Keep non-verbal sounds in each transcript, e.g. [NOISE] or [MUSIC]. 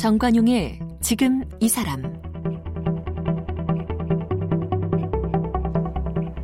정관용의 지금 이 사람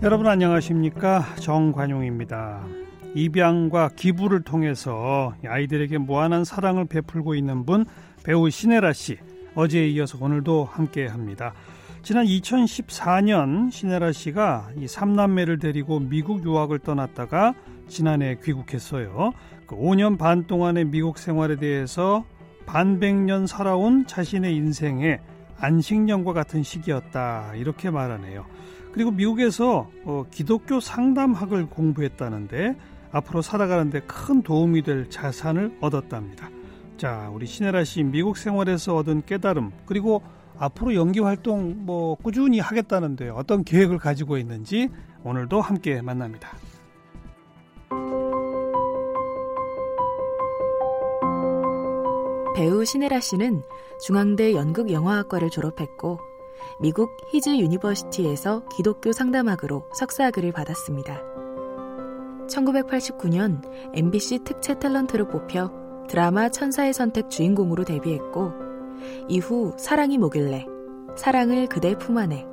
여러분 안녕하십니까 정관용입니다. 입양과 기부를 통해서 아이들에게 무한한 사랑을 베풀고 있는 분 배우 신혜라 씨 어제에 이어서 오늘도 함께 합니다. 지난 2014년 신혜라 씨가 이 삼남매를 데리고 미국 유학을 떠났다가 지난해 귀국했어요. 그 5년 반 동안의 미국 생활에 대해서 반백년 살아온 자신의 인생의 안식년과 같은 시기였다 이렇게 말하네요. 그리고 미국에서 어, 기독교 상담학을 공부했다는데 앞으로 살아가는데 큰 도움이 될 자산을 얻었답니다. 자, 우리 신혜라 씨 미국 생활에서 얻은 깨달음 그리고 앞으로 연기 활동 뭐 꾸준히 하겠다는데 어떤 계획을 가지고 있는지 오늘도 함께 만납니다. 배우 신애라 씨는 중앙대 연극영화학과를 졸업했고 미국 HIS University에서 기독교 상담학으로 석사학위를 받았습니다. 1989년 MBC 특채 탤런트로 뽑혀 드라마 천사의 선택 주인공으로 데뷔했고 이후 사랑이 뭐길래 사랑을 그대 품 안에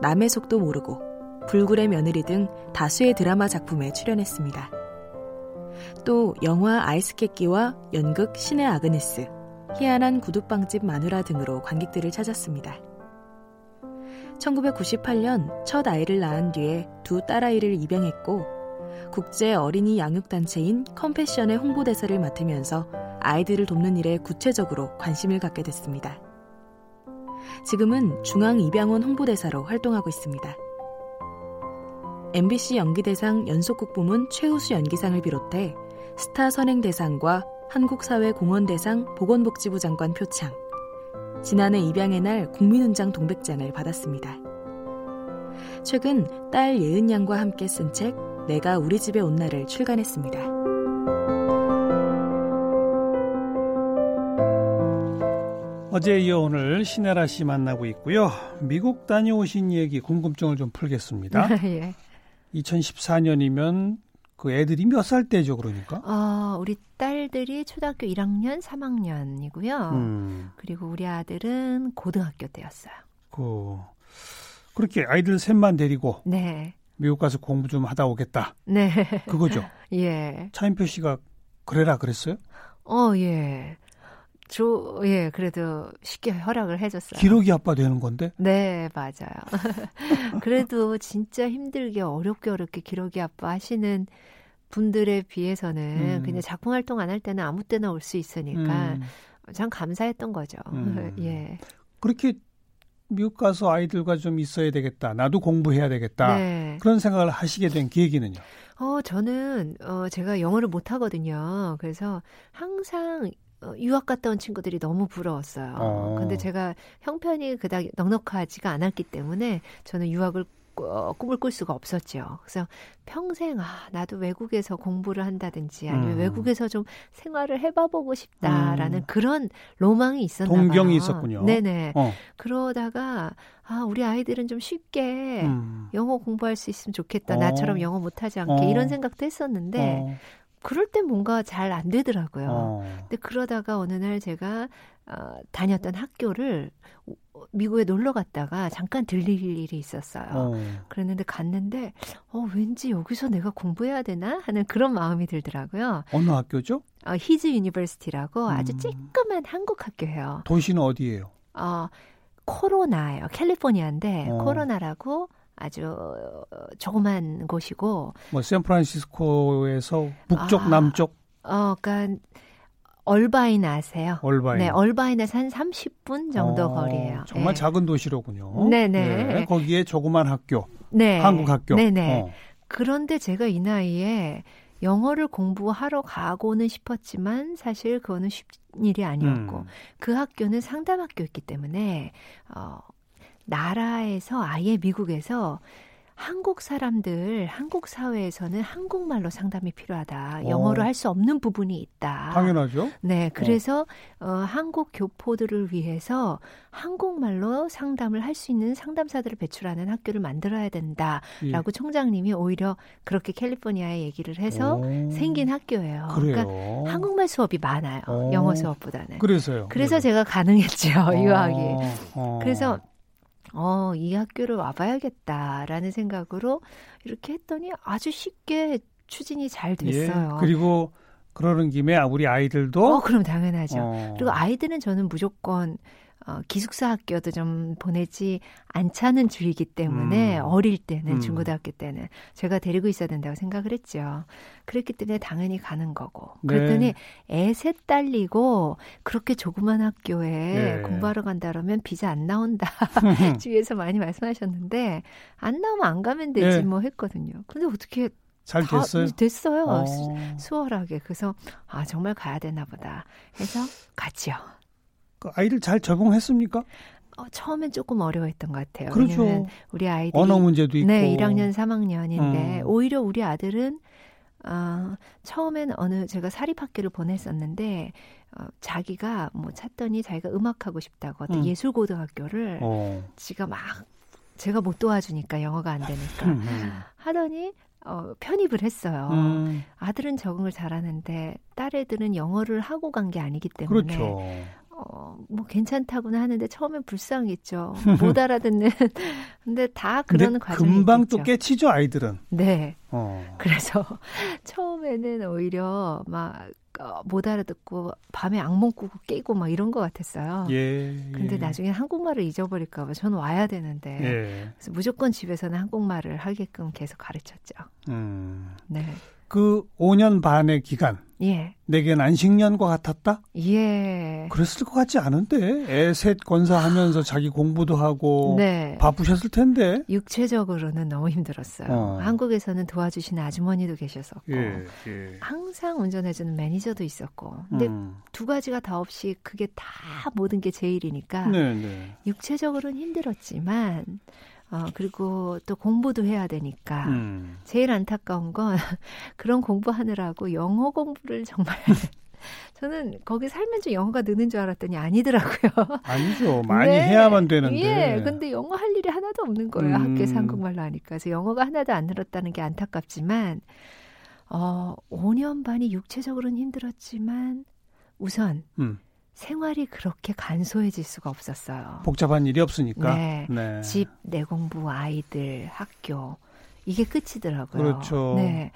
남의 속도 모르고 불굴의 며느리 등 다수의 드라마 작품에 출연했습니다. 또 영화 아이스케끼와 연극 신의 아그네스 희한한 구두빵집 마누라 등으로 관객들을 찾았습니다. 1998년 첫 아이를 낳은 뒤에 두 딸아이를 입양했고 국제 어린이 양육단체인 컴패션의 홍보대사를 맡으면서 아이들을 돕는 일에 구체적으로 관심을 갖게 됐습니다. 지금은 중앙입양원 홍보대사로 활동하고 있습니다. MBC 연기대상 연속극 부문 최우수 연기상을 비롯해 스타 선행대상과 한국사회공헌대상 보건복지부 장관 표창, 지난해 입양의 날 국민훈장 동백장을 받았습니다. 최근 딸 예은 양과 함께 쓴 책 내가 우리 집에 온 날을 출간했습니다. 어제 이어 오늘 신혜라 씨 만나고 있고요. 미국 다녀오신 얘기 궁금증을 좀 풀겠습니다. [LAUGHS] 예. 2014년이면 그 애들이 몇 살 때죠, 그러니까? 어, 우리 딸들이 초등학교 1학년, 3학년이고요. 음. 그리고 우리 아들은 고등학교 때였어요. 그 그렇게 아이들 셋만 데리고 네. 미국 가서 공부 좀 하다 오겠다. 네. 그거죠. [LAUGHS] 예. 차인표 씨가 그래라 그랬어요? 어, 예. 조, 예, 그래도 쉽게 허락을 해줬어요. 기러기 아빠 되는 건데? 네, 맞아요. [LAUGHS] 그래도 진짜 힘들게 어렵게 어렵게 기러기 아빠 하시는 분들에 비해서는 음. 그냥 작품 활동 안 할 때는 아무 때나 올 수 있으니까 음. 참 감사했던 거죠. 음. [LAUGHS] 예. 그렇게 미국 가서 아이들과 좀 있어야 되겠다. 나도 공부해야 되겠다. 네. 그런 생각을 하시게 된 계기는요? 어, 저는, 어, 제가 영어를 못 하거든요. 그래서 항상 어, 유학 갔다 온 친구들이 너무 부러웠어요. 어. 근데 제가 형편이 그닥 넉넉하지가 않았기 때문에 저는 유학을 어, 꿈을 꿀 수가 없었죠. 그래서 평생 아 나도 외국에서 공부를 한다든지 아니면 음. 외국에서 좀 생활을 해봐보고 싶다라는 음. 그런 로망이 있었나 봐요. 동경이 있었군요. 네네. 어. 그러다가 아 우리 아이들은 좀 쉽게 음. 영어 공부할 수 있으면 좋겠다. 어. 나처럼 영어 못하지 않게 어. 이런 생각도 했었는데 어. 그럴 때 뭔가 잘 안 되더라고요. 어. 근데 그러다가 어느 날 제가 어, 다녔던 학교를 미국에 놀러 갔다가 잠깐 들릴 일이 있었어요. 어. 그랬는데 갔는데 어 왠지 여기서 내가 공부해야 되나 하는 그런 마음이 들더라고요. 어느 학교죠? 어, HIS University라고 음. 아주 찌끄만 한국 학교예요. 도시는 어디예요? 어 코로나예요. 캘리포니아인데 어. 코로나라고 아주 조그만 곳이고 뭐 샌프란시스코에서 북쪽 아, 남쪽 어 그러니까 얼바인 아세요? 얼바인. 네, 얼바인에서 한 30분 정도 어, 거리예요. 정말 네. 작은 도시로군요. 네네. 네, 거기에 조그만 학교. 네. 한국 학교. 네네. 어. 그런데 제가 이 나이에 영어를 공부하러 가고는 싶었지만 사실 그거는 쉽 일이 아니었고 음. 그 학교는 상담학교였기 때문에 어 나라에서 아예 미국에서 한국 사람들, 한국 사회에서는 한국말로 상담이 필요하다. 어. 영어로 할 수 없는 부분이 있다. 당연하죠. 네, 그래서 어. 어, 한국 교포들을 위해서 한국말로 상담을 할 수 있는 상담사들을 배출하는 학교를 만들어야 된다라고 예. 총장님이 오히려 그렇게 캘리포니아에 얘기를 해서 오. 생긴 학교예요. 그래요. 그러니까 한국말 수업이 많아요. 오. 영어 수업보다는. 그래서요. 그래서 네. 제가 가능했죠. 유학이. 어. 그래서 어, 이 학교를 와봐야겠다라는 생각으로 이렇게 했더니 아주 쉽게 추진이 잘 예, 됐어요. 예, 그리고 그러는 김에 우리 아이들도 어, 그럼 당연하죠. 어. 그리고 아이들은 저는 무조건 어, 기숙사 학교도 좀 보내지 않자는 주의기 때문에 음. 어릴 때는 음. 중고등학교 때는 제가 데리고 있어야 된다고 생각을 했죠. 그랬기 때문에 당연히 가는 거고. 네. 그랬더니 애셋 딸리고 그렇게 조그만 학교에 네. 공부하러 간다 그러면 비자 안 나온다. [LAUGHS] [LAUGHS] 주위에서 많이 말씀하셨는데 안 나오면 안 가면 되지 네. 뭐 했거든요. 근데 어떻게 잘 됐어요? 됐어요. 어. 수월하게. 그래서 아 정말 가야 되나 보다 해서 갔죠. 그 아이들 잘 적응했습니까? 어, 처음엔 조금 어려웠던 것 같아요. 그렇죠. 왜냐면 우리 아이들이 언어 문제도 있고. 네, 1학년 3학년인데 음. 오히려 우리 아들은 어, 처음엔 어느 제가 사립학교를 보냈었는데 어, 자기가 뭐 찾더니 자기가 음악하고 싶다고 어떤 음. 예술 고등학교를 어. 지가 막 제가 못 도와주니까 영어가 안 되니까 음, 음. 하더니 어, 편입을 했어요. 음. 아들은 적응을 잘하는데 딸애들은 영어를 하고 간 게 아니기 때문에 그렇죠. 어, 뭐 괜찮다고는 하는데 처음엔 불쌍했죠. 못 [LAUGHS] 알아듣는. [LAUGHS] 근데 다 그런 과정이 금방 있겠죠. 또 깨치죠 아이들은. 네. 어. 그래서 [LAUGHS] 처음에는 오히려 막 어, 못 알아듣고 밤에 악몽 꾸고 깨고 막 이런 것 같았어요. 예. 근데 예. 나중에 한국말을 잊어버릴까 봐 저는 와야 되는데. 예. 그래서 무조건 집에서는 한국말을 하게끔 계속 가르쳤죠. 음. 네. 그 5년 반의 기간. 예. 내겐 안식년과 같았다? 예. 그랬을 것 같지 않은데. 애 셋 건사하면서 자기 공부도 하고. 네. 바쁘셨을 텐데. 육체적으로는 너무 힘들었어요. 어. 한국에서는 도와주시는 아주머니도 계셨었고. 예, 예. 항상 운전해주는 매니저도 있었고. 근데 음. 두 가지가 다 없이 그게 다 모든 게 제일이니까. 네, 네. 육체적으로는 힘들었지만. 어, 그리고 또 공부도 해야 되니까. 음. 제일 안타까운 건 [LAUGHS] 그런 공부하느라고 영어 공부를 정말 [LAUGHS] 저는 거기 살면서 영어가 느는 줄 알았더니 아니더라고요. 아니죠. [LAUGHS] 많이 네. 해야만 되는데. 예. 근데 영어 할 일이 하나도 없는 거예요. 음. 학교에서 한국말로 하니까. 그래서 영어가 하나도 안 늘었다는 게 안타깝지만, 어, 5년 반이 육체적으로는 힘들었지만, 우선, 음. 생활이 그렇게 간소해질 수가 없었어요. 복잡한 일이 없으니까. 네. 네. 집, 내 공부, 아이들, 학교. 이게 끝이더라고요. 그렇죠. 네.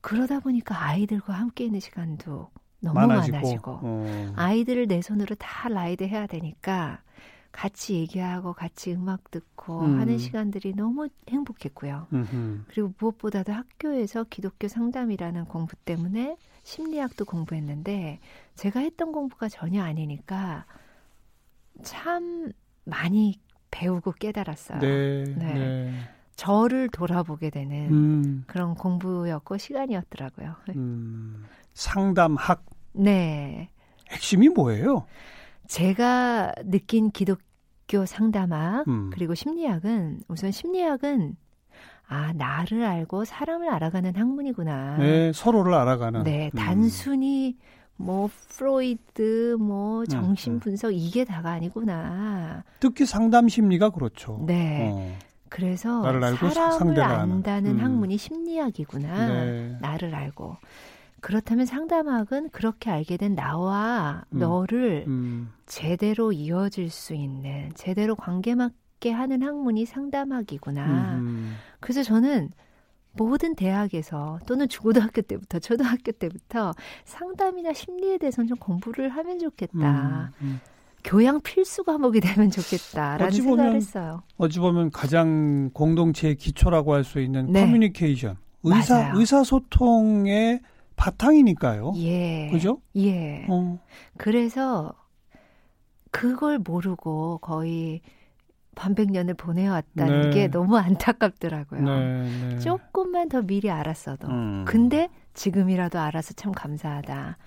그러다 보니까 아이들과 함께 있는 시간도 너무 많아지고, 많아지고 어. 아이들을 내 손으로 다 라이드 해야 되니까 같이 얘기하고 같이 음악 듣고 음. 하는 시간들이 너무 행복했고요. 음흠. 그리고 무엇보다도 학교에서 기독교 상담이라는 공부 때문에 심리학도 공부했는데 제가 했던 공부가 전혀 아니니까 참 많이 배우고 깨달았어요. 네. 네. 네. 저를 돌아보게 되는 음. 그런 공부였고 시간이었더라고요. 음. 상담학. 네. 핵심이 뭐예요? 제가 느낀 기독교 상담학 음. 그리고 심리학은 우선 심리학은 아 나를 알고 사람을 알아가는 학문이구나. 네, 서로를 알아가는. 네, 음. 단순히 뭐 프로이드 뭐 정신 음, 음. 분석 음. 이게 다가 아니구나. 특히 상담 심리가 그렇죠. 네. 어. 그래서 사람을 안다는 음. 학문이 심리학이구나. 네. 나를 알고. 그렇다면 상담학은 그렇게 알게 된 나와 음. 너를 음. 제대로 이어질 수 있는 제대로 관계 맺게 하는 학문이 상담학이구나. 음. 그래서 저는 모든 대학에서 또는 중고등학교 때부터 초등학교 때부터 상담이나 심리에 대해서는 좀 공부를 하면 좋겠다. 음, 음. 교양 필수 과목이 되면 좋겠다라는 어찌 보면, 생각을 했어요. 어찌 보면 가장 공동체의 기초라고 할 수 있는 네. 커뮤니케이션, 의사 맞아요. 의사소통의 바탕이니까요. 예. 그죠? 예. 어. 그래서 그걸 모르고 거의 반백년을 보내왔다는 네. 게 너무 안타깝더라고요. 네, 네. 조금만 더 미리 알았어도. 음. 근데 지금이라도 알아서 참 감사하다.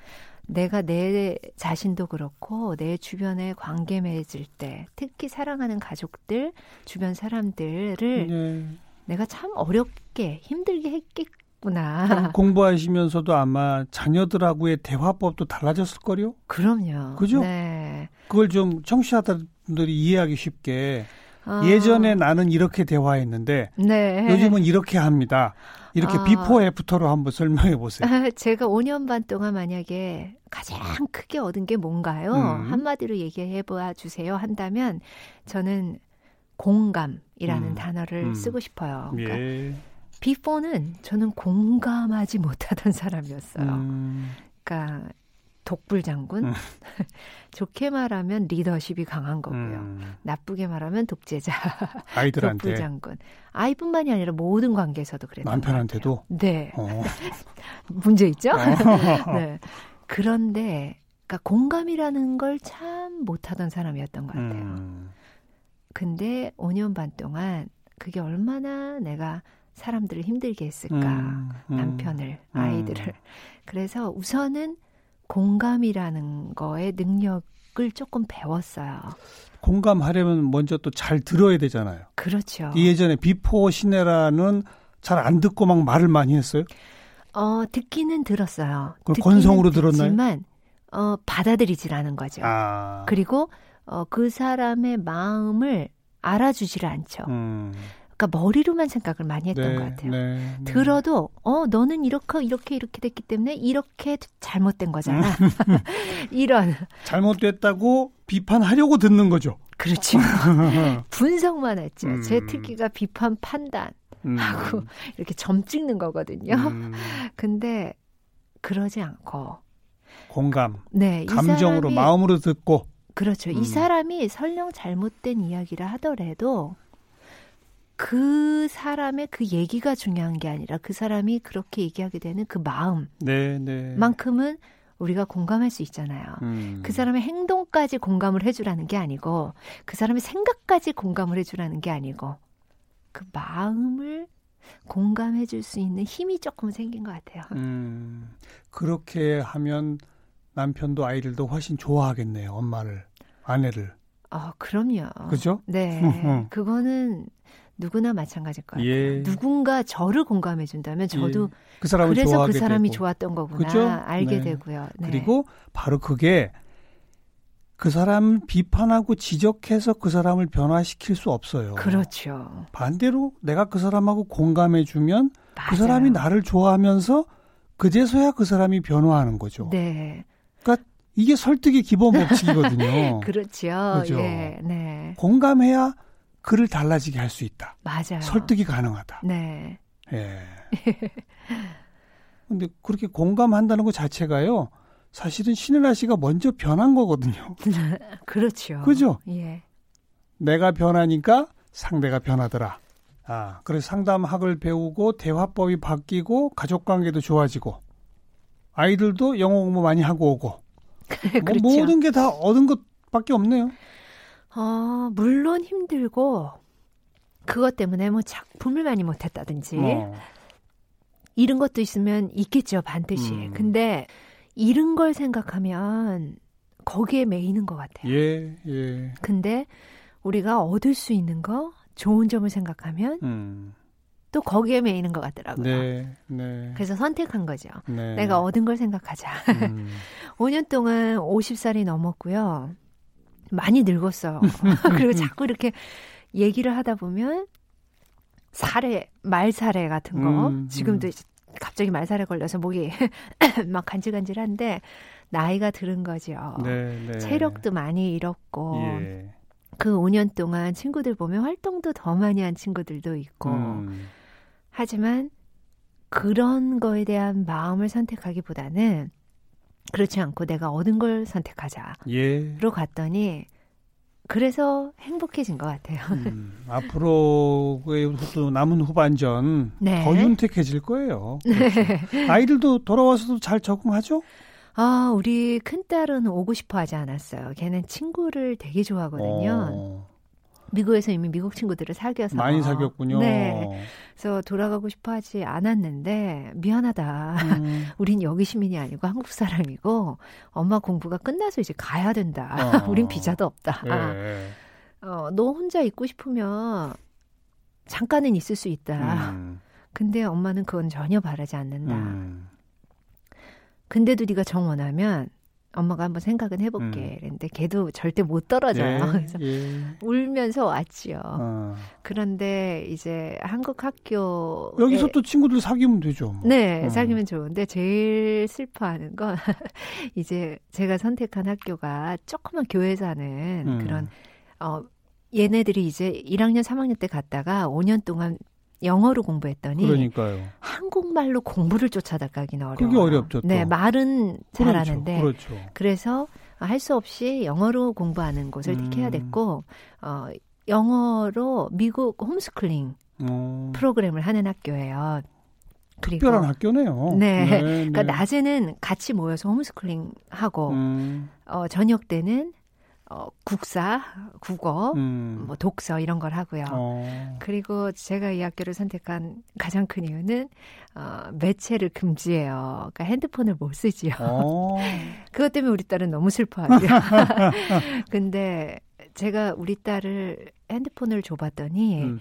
내가 내 자신도 그렇고 내 주변에 관계 맺을 때 특히 사랑하는 가족들, 주변 사람들을 네. 내가 참 어렵게 힘들게 했겠구나. 공부하시면서도 아마 자녀들하고의 대화법도 달라졌을 거요? 그럼요. 그죠? 네. 그걸 좀 청취자들 이 이해하기 쉽게 아. 예전에 나는 이렇게 대화했는데 네. 요즘은 이렇게 합니다. 이렇게 아. before after로 한번 설명해 보세요. 제가 5년 반 동안 만약에 가장 크게 얻은 게 뭔가요? 음. 한마디로 얘기해 봐 주세요 한다면 저는 공감이라는 음. 단어를 음. 쓰고 싶어요. 그러니까 예. before는 저는 공감하지 못하던 사람이었어요. 음. 그러니까 독불 장군. 음. [LAUGHS] 좋게 말하면 리더십이 강한 거고요. 음. 나쁘게 말하면 독재자. [LAUGHS] 아이들한테. 독불 장군. 아이뿐만이 아니라 모든 관계에서도 그랬던 남편한테도. 네. 어. [LAUGHS] 문제 있죠? 어. 네. 그런데 그러니까 공감이라는 걸 참 못하던 사람이었던 것 같아요. 음. 근데 5년 반 동안 그게 얼마나 내가 사람들을 힘들게 했을까. 음, 음, 남편을, 음. 아이들을. 그래서 우선은 공감이라는 거에 능력을 조금 배웠어요. 공감하려면 먼저 또 잘 들어야 되잖아요. 그렇죠. 예전에 before 신애라는 잘 안 듣고 막 말을 많이 했어요? 어, 듣기는 들었어요. 그걸 건성으로 들었나요? 지만 어, 받아들이질 않은 거죠. 아. 그리고 어, 그 사람의 마음을 알아주지를 않죠. 음. 그러니까 머리로만 생각을 많이 했던 네, 것 같아요. 네, 네. 들어도 어 너는 이렇게 이렇게 이렇게 됐기 때문에 이렇게 잘못된 거잖아. [LAUGHS] 이런 잘못됐다고 비판하려고 듣는 거죠. 그렇죠. [LAUGHS] 분석만 했죠. 음. 제 특기가 비판 판단 음. 하고 이렇게 점 찍는 거거든요. 음. 근데 그러지 않고 공감, 네, 감정으로 사람이, 마음으로 듣고 그렇죠. 이 음. 사람이 설령 잘못된 이야기를 하더라도 그 사람의 그 얘기가 중요한 게 아니라 그 사람이 그렇게 얘기하게 되는 그 마음. 네, 네. 만큼은 우리가 공감할 수 있잖아요. 음. 그 사람의 행동까지 공감을 해주라는 게 아니고 그 사람의 생각까지 공감을 해주라는 게 아니고 그 마음을 공감해 줄 수 있는 힘이 조금 생긴 것 같아요. 음, 그렇게 하면 남편도 아이들도 훨씬 좋아하겠네요. 엄마를, 아내를. 아, 그럼요. 그죠? 네. [LAUGHS] 그거는 누구나 마찬가지일 거예요. 예. 누군가 저를 공감해 준다면 저도 예. 그 사람을 그래서 그 사람이 되고. 좋았던 거구나 그죠? 알게 네. 되고요. 네. 그리고 바로 그게 그 사람 비판하고 지적해서 그 사람을 변화시킬 수 없어요. 그렇죠. 반대로 내가 그 사람하고 공감해 주면 그 사람이 나를 좋아하면서 그제서야 그 사람이 변화하는 거죠. 네. 그러니까 이게 설득의 기본 [LAUGHS] 법칙이거든요. 그렇죠. 그죠? 예, 네. 공감해야 그를 달라지게 할 수 있다. 맞아요. 설득이 가능하다. 네. 예. 근데 그렇게 공감한다는 것 자체가요. 사실은 신은아 씨가 먼저 변한 거거든요. [LAUGHS] 그렇죠. 그죠? 예. 내가 변하니까 상대가 변하더라. 아, 그래서 상담학을 배우고 대화법이 바뀌고 가족 관계도 좋아지고 아이들도 영어 공부 많이 하고 오고 뭐 [LAUGHS] 그렇죠. 뭐 모든 게 다 얻은 것밖에 없네요. 어, 물론 힘들고 그것 때문에 뭐 작품을 많이 못했다든지 어. 잃은 것도 있으면 있겠죠 반드시. 음. 근데 잃은 걸 생각하면 거기에 매이는 것 같아요. 예, 예. 근데 우리가 얻을 수 있는 거 좋은 점을 생각하면 음. 또 거기에 매이는 것 같더라고요. 네, 네. 그래서 선택한 거죠. 네. 내가 얻은 걸 생각하자. 음. [LAUGHS] 5년 동안 50살이 넘었고요. 많이 늙었어요. [LAUGHS] 그리고 자꾸 이렇게 얘기를 하다 보면 사례, 말사례 같은 거 음, 음. 지금도 갑자기 말살에 걸려서 목이 [LAUGHS] 막 간질간질한데 나이가 들은 거죠. 네, 네. 체력도 많이 잃었고 예. 그 5년 동안 친구들 보면 활동도 더 많이 한 친구들도 있고 음. 하지만 그런 거에 대한 마음을 선택하기보다는 그렇지 않고 내가 얻은 걸 선택하자로 예. 갔더니 그래서 행복해진 것 같아요. 음, 앞으로의 남은 후반전 네. 더 윤택해질 거예요. 네. 아이들도 돌아와서도 잘 적응하죠? 아, 우리 큰딸은 오고 싶어 하지 않았어요. 걔는 친구를 되게 좋아하거든요. 어. 미국에서 이미 미국 친구들을 사귀어서 많이 사귀었군요. 네. 그래서 돌아가고 싶어 하지 않았는데 미안하다. 음. [LAUGHS] 우린 여기 시민이 아니고 한국 사람이고 엄마 공부가 끝나서 이제 가야 된다. 어. [LAUGHS] 우린 비자도 없다. 예. 어, 너 혼자 있고 싶으면 잠깐은 있을 수 있다. 음. 근데 엄마는 그건 전혀 바라지 않는다. 음. 근데도 네가 정원하면 엄마가 한번 생각은 해볼게. 음. 그랬는데 걔도 절대 못 떨어져요. 예, 그래서 예. 울면서 왔지요. 어. 그런데 이제 한국 학교 여기서 또 친구들 사귀면 되죠. 뭐. 네, 어. 사귀면 좋은데 제일 슬퍼하는 건 [LAUGHS] 이제 제가 선택한 학교가 조그만 교회에서 하는 음. 그런 어 얘네들이 이제 1학년, 3학년 때 갔다가 5년 동안 영어로 공부했더니 그러니까요. 한국말로 공부를 쫓아다가기는 어려워요. 그게 어렵죠. 또. 네, 말은 잘하는데 그렇죠. 그래서 할 수 없이 영어로 공부하는 곳을 음. 택해야 됐고 어 영어로 미국 홈스쿨링 음. 프로그램을 하는 학교예요. 그리고 특별한 학교네요. 네. 네 그러니까 네. 낮에는 같이 모여서 홈스쿨링 하고 음. 어 저녁 때는 어, 국사, 국어, 음. 뭐 독서 이런 걸 하고요. 어. 그리고 제가 이 학교를 선택한 가장 큰 이유는 어, 매체를 금지해요. 그러니까 핸드폰을 못 쓰지요. 어. [LAUGHS] 그것 때문에 우리 딸은 너무 슬퍼하죠. [LAUGHS] [LAUGHS] 근데 제가 우리 딸을 핸드폰을 줘봤더니 음.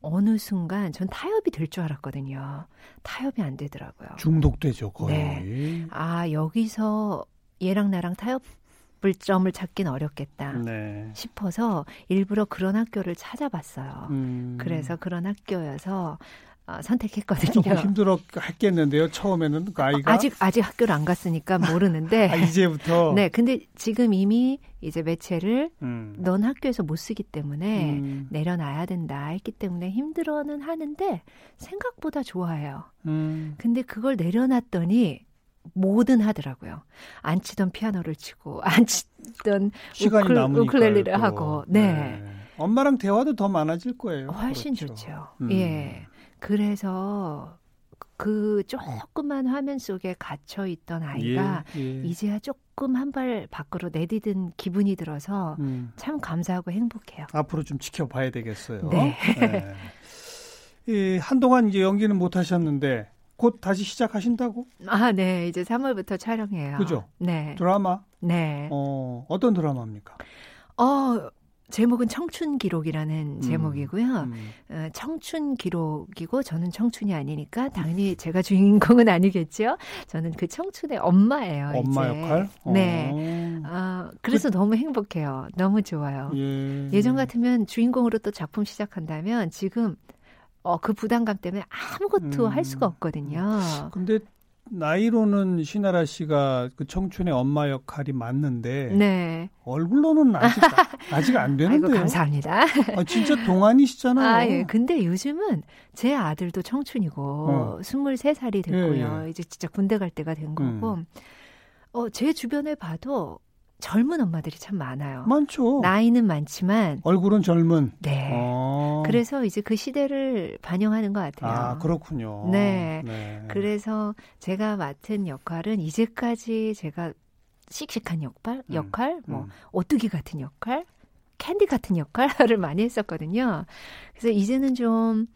어느 순간 전 타협이 될 줄 알았거든요. 타협이 안 되더라고요. 중독되죠, 거의. 네. 아, 여기서 얘랑 나랑 타협 불점을 찾긴 어렵겠다 네. 싶어서 일부러 그런 학교를 찾아봤어요. 음. 그래서 그런 학교여서 어, 선택했거든요. 조금 힘들어 했겠는데요. 처음에는 그 아이가 아직 아직 학교를 안 갔으니까 모르는데 [LAUGHS] 아, 이제부터 [LAUGHS] 네, 근데 지금 이미 이제 매체를 음. 넌 학교에서 못 쓰기 때문에 음. 내려놔야 된다 했기 때문에 힘들어는 하는데 생각보다 좋아해요. 음. 근데 그걸 내려놨더니 뭐든 하더라고요. 안 치던 피아노를 치고 [LAUGHS] 안 치던 우클, 우클렐리를 하고 네. 네. 엄마랑 대화도 더 많아질 거예요. 훨씬 그렇죠. 좋죠. 음. 예. 그래서 그 조그만 화면 속에 갇혀 있던 아이가 예, 예. 이제야 조금 한 발 밖으로 내디딘 기분이 들어서 음. 참 감사하고 행복해요. 앞으로 좀 지켜봐야 되겠어요. 네. 네. 이 한동안 이제 연기는 못 하셨는데 곧 다시 시작하신다고? 아, 네. 이제 3월부터 촬영해요. 그죠? 네. 드라마? 네. 어, 어떤 드라마입니까? 어, 제목은 청춘 기록이라는 음, 제목이고요. 음. 어, 청춘 기록이고 저는 청춘이 아니니까 당연히 제가 주인공은 아니겠죠. 저는 그 청춘의 엄마예요. 엄마 이제. 역할? 네. 어. 어, 그래서 그... 너무 행복해요. 너무 좋아요. 예. 전 같으면 주인공으로 또 작품 시작한다면 지금 어, 그 부담감 때문에 아무것도 음. 할 수가 없거든요. 근데 나이로는 신하라 씨가 그 청춘의 엄마 역할이 맞는데 네. 얼굴로는 아직 아직 안 [LAUGHS] 되는데요. 아이고, 감사합니다. 아, 진짜 동안이시잖아요. 아, 예. 근데 요즘은 제 아들도 청춘이고 어. 23살이 됐고요. 예, 예. 이제 진짜 군대 갈 때가 된 거고. 음. 어, 제 주변에 봐도 젊은 엄마들이 참 많아요. 많죠. 나이는 많지만 얼굴은 젊은. 네. 어. 그래서 이제 그 시대를 반영하는 것 같아요. 아 그렇군요. 네. 네. 그래서 제가 맡은 역할은 이제까지 제가 씩씩한 역할, 음. 역할, 뭐 음. 오뚜기 같은 역할, 캔디 같은 역할을 [LAUGHS] 많이 했었거든요. 그래서 이제는 좀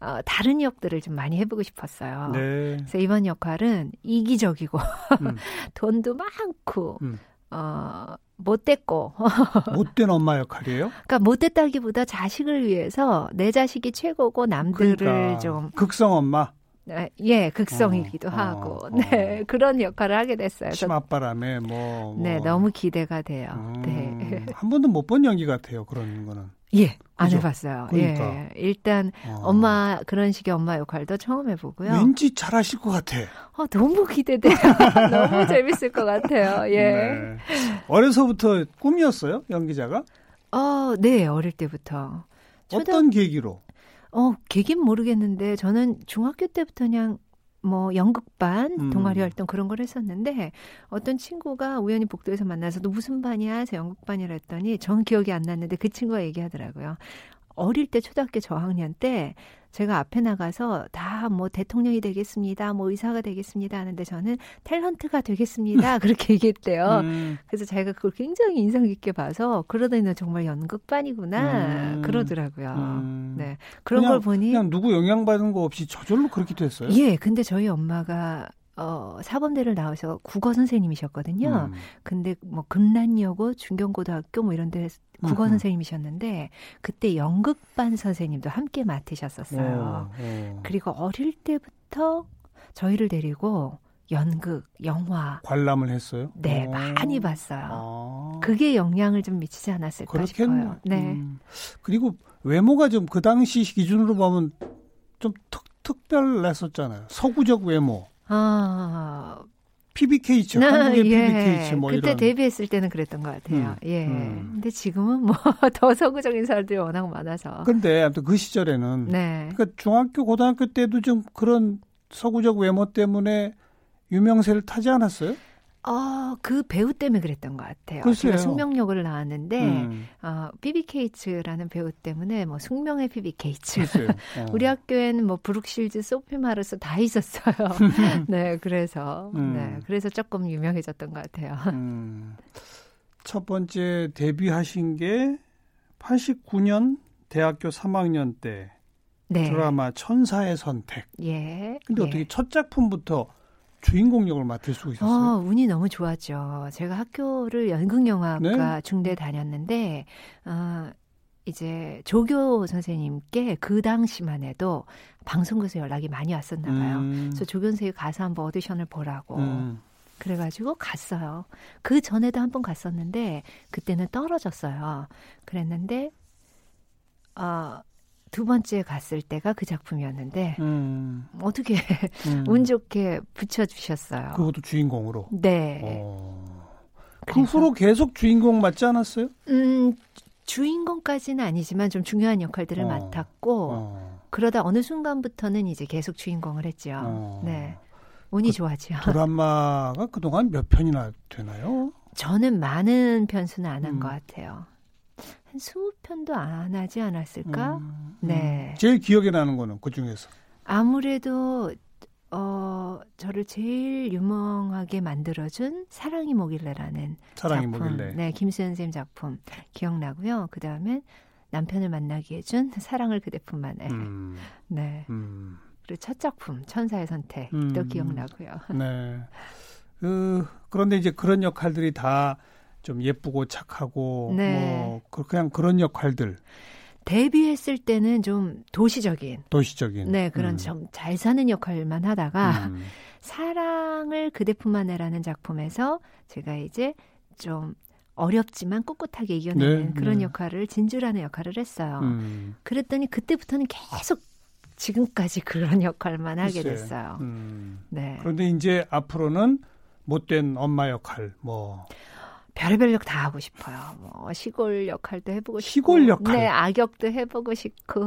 어, 다른 역들을 좀 많이 해보고 싶었어요. 네. 그래서 이번 역할은 이기적이고 음. [LAUGHS] 돈도 많고 음. 어, 못됐고. [LAUGHS] 못된 엄마 역할이에요? 그러니까 못됐다기보다 자식을 위해서 내 자식이 최고고 남들을 그러니까, 좀. 극성 엄마? 네, 예, 극성이기도 어, 하고, 어, 네, 어. 그런 역할을 하게 됐어요. 치맛바람에 뭐, 뭐, 네, 너무 기대가 돼요. 음, 네. 한 번도 못 본 연기 같아요, 그런 거는. 예, 안 그죠? 해봤어요. 그러니까. 예, 일단 어. 엄마 그런 식의 엄마 역할도 처음 해보고요. 왠지 잘하실 것 같아. 어, 너무 기대돼요. [LAUGHS] 너무 재밌을 것 같아요. 예. 네. 어려서부터 꿈이었어요, 연기자가? 어, 네, 어릴 때부터. 어떤 계기로? 어, 계긴 모르겠는데 저는 중학교 때부터 그냥 뭐 연극반, 음. 동아리 활동 그런 걸 했었는데 어떤 친구가 우연히 복도에서 만나서 너 무슨 반이야? 해서 연극반이라 했더니 전 기억이 안 났는데 그 친구가 얘기하더라고요. 어릴 때 초등학교 저학년 때 제가 앞에 나가서 다 뭐 대통령이 되겠습니다, 뭐 의사가 되겠습니다 하는데 저는 탤런트가 되겠습니다 [LAUGHS] 그렇게 얘기했대요. 음. 그래서 제가 그걸 굉장히 인상 깊게 봐서 그러더니 너 정말 연극반이구나 음. 그러더라고요. 음. 네 그런 그냥, 걸 보니 그냥 누구 영향 받은 거 없이 저절로 그렇게 됐어요. 예, 근데 저희 엄마가 어, 사범대를 나와서 국어 선생님이셨거든요. 음. 근데 뭐 금란여고, 중경고등학교 뭐 이런 데 국어 음. 선생님이셨는데 그때 연극반 선생님도 함께 맡으셨었어요. 오, 오. 그리고 어릴 때부터 저희를 데리고 연극, 영화 관람을 했어요? 네, 오. 많이 봤어요. 아. 그게 영향을 좀 미치지 않았을까 그렇겠네. 싶어요. 네. 음. 그리고 외모가 좀 그 당시 기준으로 보면 좀 특, 특별했었잖아요. 서구적 외모. 아. PBK죠. 아, 한국의 예. PBK죠. 뭐 그때 이런. 데뷔했을 때는 그랬던 것 같아요. 음, 예. 음. 근데 지금은 뭐 [LAUGHS] 더 서구적인 사람들이 워낙 많아서. 근데 아무튼 그 시절에는 네. 그러니까 중학교 고등학교 때도 좀 그런 서구적 외모 때문에 유명세를 타지 않았어요? 어, 그 배우 때문에 그랬던 것 같아요. 글쎄요. 숙명역을 나왔는데, 음. 어, 비비 케이츠라는 배우 때문에 뭐 숙명의 비비 케이츠. 어. [LAUGHS] 우리 학교에는 뭐 브룩실즈, 소피 마르스 다 있었어요. [LAUGHS] 네, 그래서, 음. 네, 그래서 조금 유명해졌던 것 같아요. [LAUGHS] 음. 첫 번째 데뷔하신 게 89년 대학교 3학년 때 네. 드라마 천사의 선택. 예. 근데 예. 어떻게 첫 작품부터 주인공 역을 맡을 수 있었어요? 어, 운이 너무 좋았죠. 제가 학교를 연극영화과 네? 중대 다녔는데 어, 이제 조교 선생님께 그 당시만 해도 방송국에서 연락이 많이 왔었나 봐요. 음. 그래서 조교 선생님 가서 한번 오디션을 보라고. 음. 그래가지고 갔어요. 그 전에도 한 번 갔었는데 그때는 떨어졌어요. 그랬는데 어, 두 번째 갔을 때가 그 작품이었는데 음. 어떻게 음. [LAUGHS] 운 좋게 붙여주셨어요. 그것도 주인공으로. 네. 어. 그 후로 계속 주인공 맞지 않았어요? 음 주인공까지는 아니지만 좀 중요한 역할들을 어. 맡았고 어. 그러다 어느 순간부터는 이제 계속 주인공을 했죠. 어. 네. 운이 그 좋아지요. 드라마가 그동안 몇 편이나 되나요? 저는 많은 편수는 안 한것 음. 같아요. 한 20편도 안 하지 않았을까? 음, 음. 네. 제일 기억에 나는 거는 그 중에서. 아무래도 어 저를 제일 유명하게 만들어준 사랑이 뭐길래라는 사랑이 작품, 뭐길래. 네 김수현 선생님 작품 기억나고요. 그 다음에 남편을 만나게 해준 [LAUGHS] 사랑을 그대품 안에. 음, 네. 음. 그리고 첫 작품 천사의 선택도 음. 기억나고요. 네. 그 그런데 이제 그런 역할들이 다 좀 예쁘고 착하고 네. 뭐 그냥 그런 역할들. 데뷔했을 때는 좀 도시적인 도시적인 네 그런 음. 좀잘 사는 역할만 하다가 음. [LAUGHS] 사랑을 그대품 안에라는 작품에서 제가 이제 좀 어렵지만 꿋꿋하게 이겨내는 네, 그런 네. 역할을 진주라는 역할을 했어요. 음. 그랬더니 그때부터는 계속 지금까지 그런 역할만 하게 글쎄. 됐어요. 음. 네. 그런데 이제 앞으로는 못된 엄마 역할 뭐 별의별 역 다 하고 싶어요. 뭐 시골 역할도 해보고 싶고, 시골 역할, 네 악역도 해보고 싶고,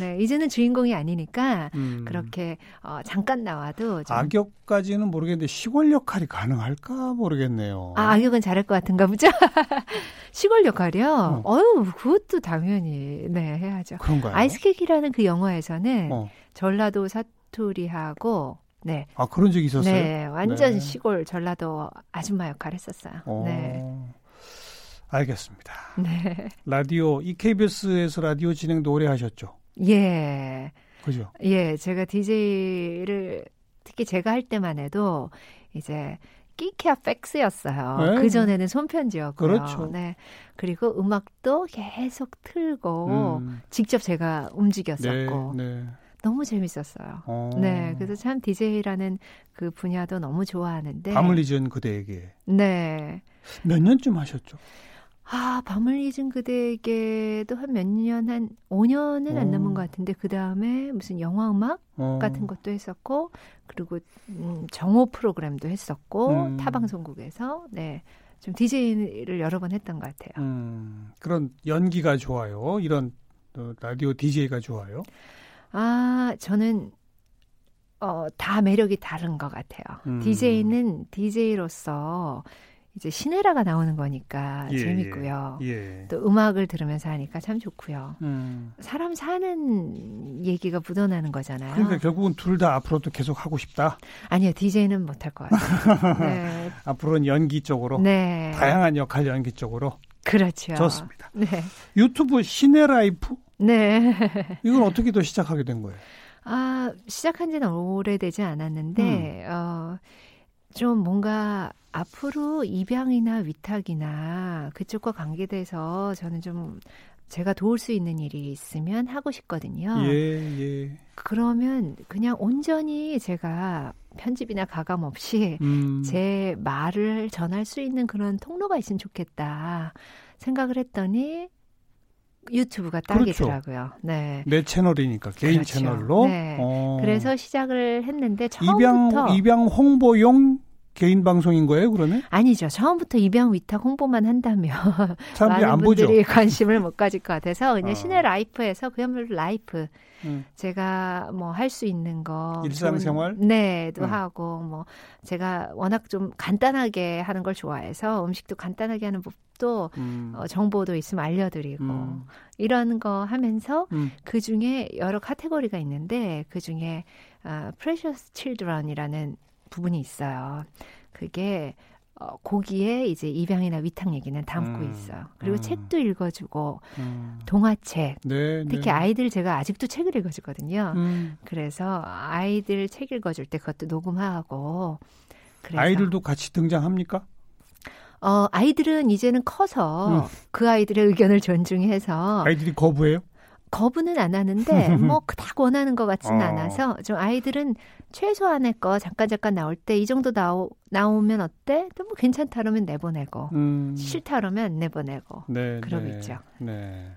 네 이제는 주인공이 아니니까 음. 그렇게 어, 잠깐 나와도 좀. 악역까지는 모르겠는데 시골 역할이 가능할까 모르겠네요. 아 악역은 잘할 것 같은가 보죠. [LAUGHS] 시골 역할이요. 어. 유 그것도 당연히 네 해야죠. 그런가요? 아이스케이크라는 그 영화에서는 어. 전라도 사투리하고 네. 아 그런 적이 있었어요? 네, 완전 네. 시골 전라도 아줌마 역할 했었어요. 오, 네. 알겠습니다. 네. 라디오 이 KBS에서 라디오 진행도 오래 하셨죠? 예. 그죠? 예, 제가 DJ를 특히 제가 할 때만 해도 이제 끼케아 팩스였어요. 네. 그 전에는 손편지였고요. 그렇죠. 네. 그리고 음악도 계속 틀고 음. 직접 제가 움직였었고. 네, 네. 너무 재밌었어요. 어. 네, 그래서 참 DJ라는 그 분야도 너무 좋아하는데. 밤을 잊은 그대에게. 네. 몇 년쯤 하셨죠? 아, 밤을 잊은 그대에게도 한 몇 년, 한 5년은 안 남은 어. 것 같은데, 그 다음에 무슨 영화 음악 어. 같은 것도 했었고, 그리고 음, 정오 프로그램도 했었고, 음. 타방송국에서, 네. 좀 DJ를 여러 번 했던 것 같아요. 음, 그런 연기가 좋아요. 이런 어, 라디오 DJ가 좋아요. 아, 저는 어, 다 매력이 다른 것 같아요. 음. DJ는 DJ로서 이제 시네라가 나오는 거니까 예, 재밌고요. 예, 예. 또 음악을 들으면서 하니까 참 좋고요. 음. 사람 사는 얘기가 묻어나는 거잖아요. 그러니까 결국은 둘 다 앞으로도 계속 하고 싶다. 아니요, DJ는 못할 것 같아요. [LAUGHS] 네. 앞으로는 연기 쪽으로, 네. 다양한 역할 연기 쪽으로. 그렇죠. 좋습니다. 네. 유튜브 시네 라이프 네. 이건 어떻게 또 시작하게 된 거예요? 아, 시작한 지는 오래되지 않았는데, 음. 어, 좀 뭔가 앞으로 입양이나 위탁이나 그쪽과 관계돼서 저는 좀 제가 도울 수 있는 일이 있으면 하고 싶거든요. 예, 예. 그러면 그냥 온전히 제가 편집이나 가감 없이 음. 제 말을 전할 수 있는 그런 통로가 있으면 좋겠다 생각을 했더니 유튜브가 딱이더라고요. 그렇죠. 네. 내 채널이니까 개인 그렇죠. 채널로. 네. 어. 그래서 시작을 했는데 처음부터 입양 입양 홍보용 개인 방송인 거예요, 그러면? 아니죠. 처음부터 입양 위탁 홍보만 한다면 [LAUGHS] 사람들이 많은 안 분들이 보죠. [LAUGHS] 관심을 못 가질 것 같아서 그냥 어. 신애라이프에서 그야말로 life 음. 제가 뭐 할 수 있는 거 일상생활 네도 음. 하고 뭐 제가 워낙 좀 간단하게 하는 걸 좋아해서 음식도 간단하게 하는 법도 음. 어, 정보도 있으면 알려드리고 음. 이런 거 하면서 음. 그 중에 여러 카테고리가 있는데 그 중에 어, Precious Children이라는 부분이 있어요. 그게 어, 고기에 이제 입양이나 위탁 얘기는 담고 음, 있어요. 그리고 음, 책도 읽어주고 음. 동화책. 네, 특히 네. 아이들 제가 아직도 책을 읽어주거든요. 음. 그래서 아이들 책 읽어줄 때 그것도 녹음하고. 그래서 아이들도 같이 등장합니까? 어, 아이들은 이제는 커서 음. 그 아이들의 의견을 존중해서 아이들이 거부해요? 거부는 안 하는데 [LAUGHS] 뭐 그닥 원하는 것 같지는 어. 않아서 좀 아이들은 최소한의 거 잠깐 잠깐 나올 때 이 정도 나오 나오면 어때? 또 뭐 괜찮다 그러면 내보내고 음. 싫다 그러면 내보내고 네, 그러겠죠. 네.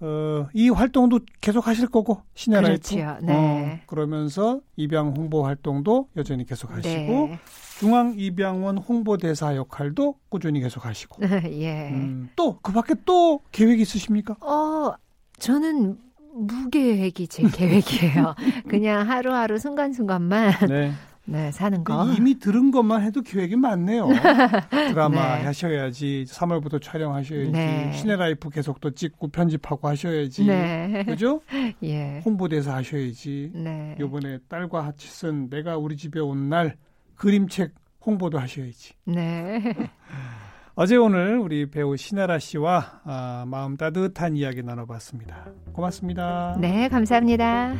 어, 이 활동도 계속 하실 거고 시네라이프. 그렇죠. 네. 어, 그러면서 입양 홍보 활동도 여전히 계속 하시고 네. 중앙 입양원 홍보대사 역할도 꾸준히 계속 하시고. [LAUGHS] 예. 음, 또그 밖에 또 계획 있으십니까? 어, 저는 무계획이 제 [LAUGHS] 계획이에요. 그냥 하루하루 순간순간만 네. [LAUGHS] 네, 사는 거. 이미 들은 것만 해도 계획이 많네요. [LAUGHS] 드라마 네. 하셔야지, 3월부터 촬영하셔야지, 네. 시네라이프 계속 또 찍고 편집하고 하셔야지. 네. 그죠? [LAUGHS] 예. 홍보대사 하셔야지. 네. 요번에 딸과 같이 쓴 내가 우리 집에 온 날 그림책 홍보도 하셔야지. 네. [LAUGHS] 어제 오늘 우리 배우 신하라 씨와 아, 마음 따뜻한 이야기 나눠봤습니다. 고맙습니다. 네, 감사합니다.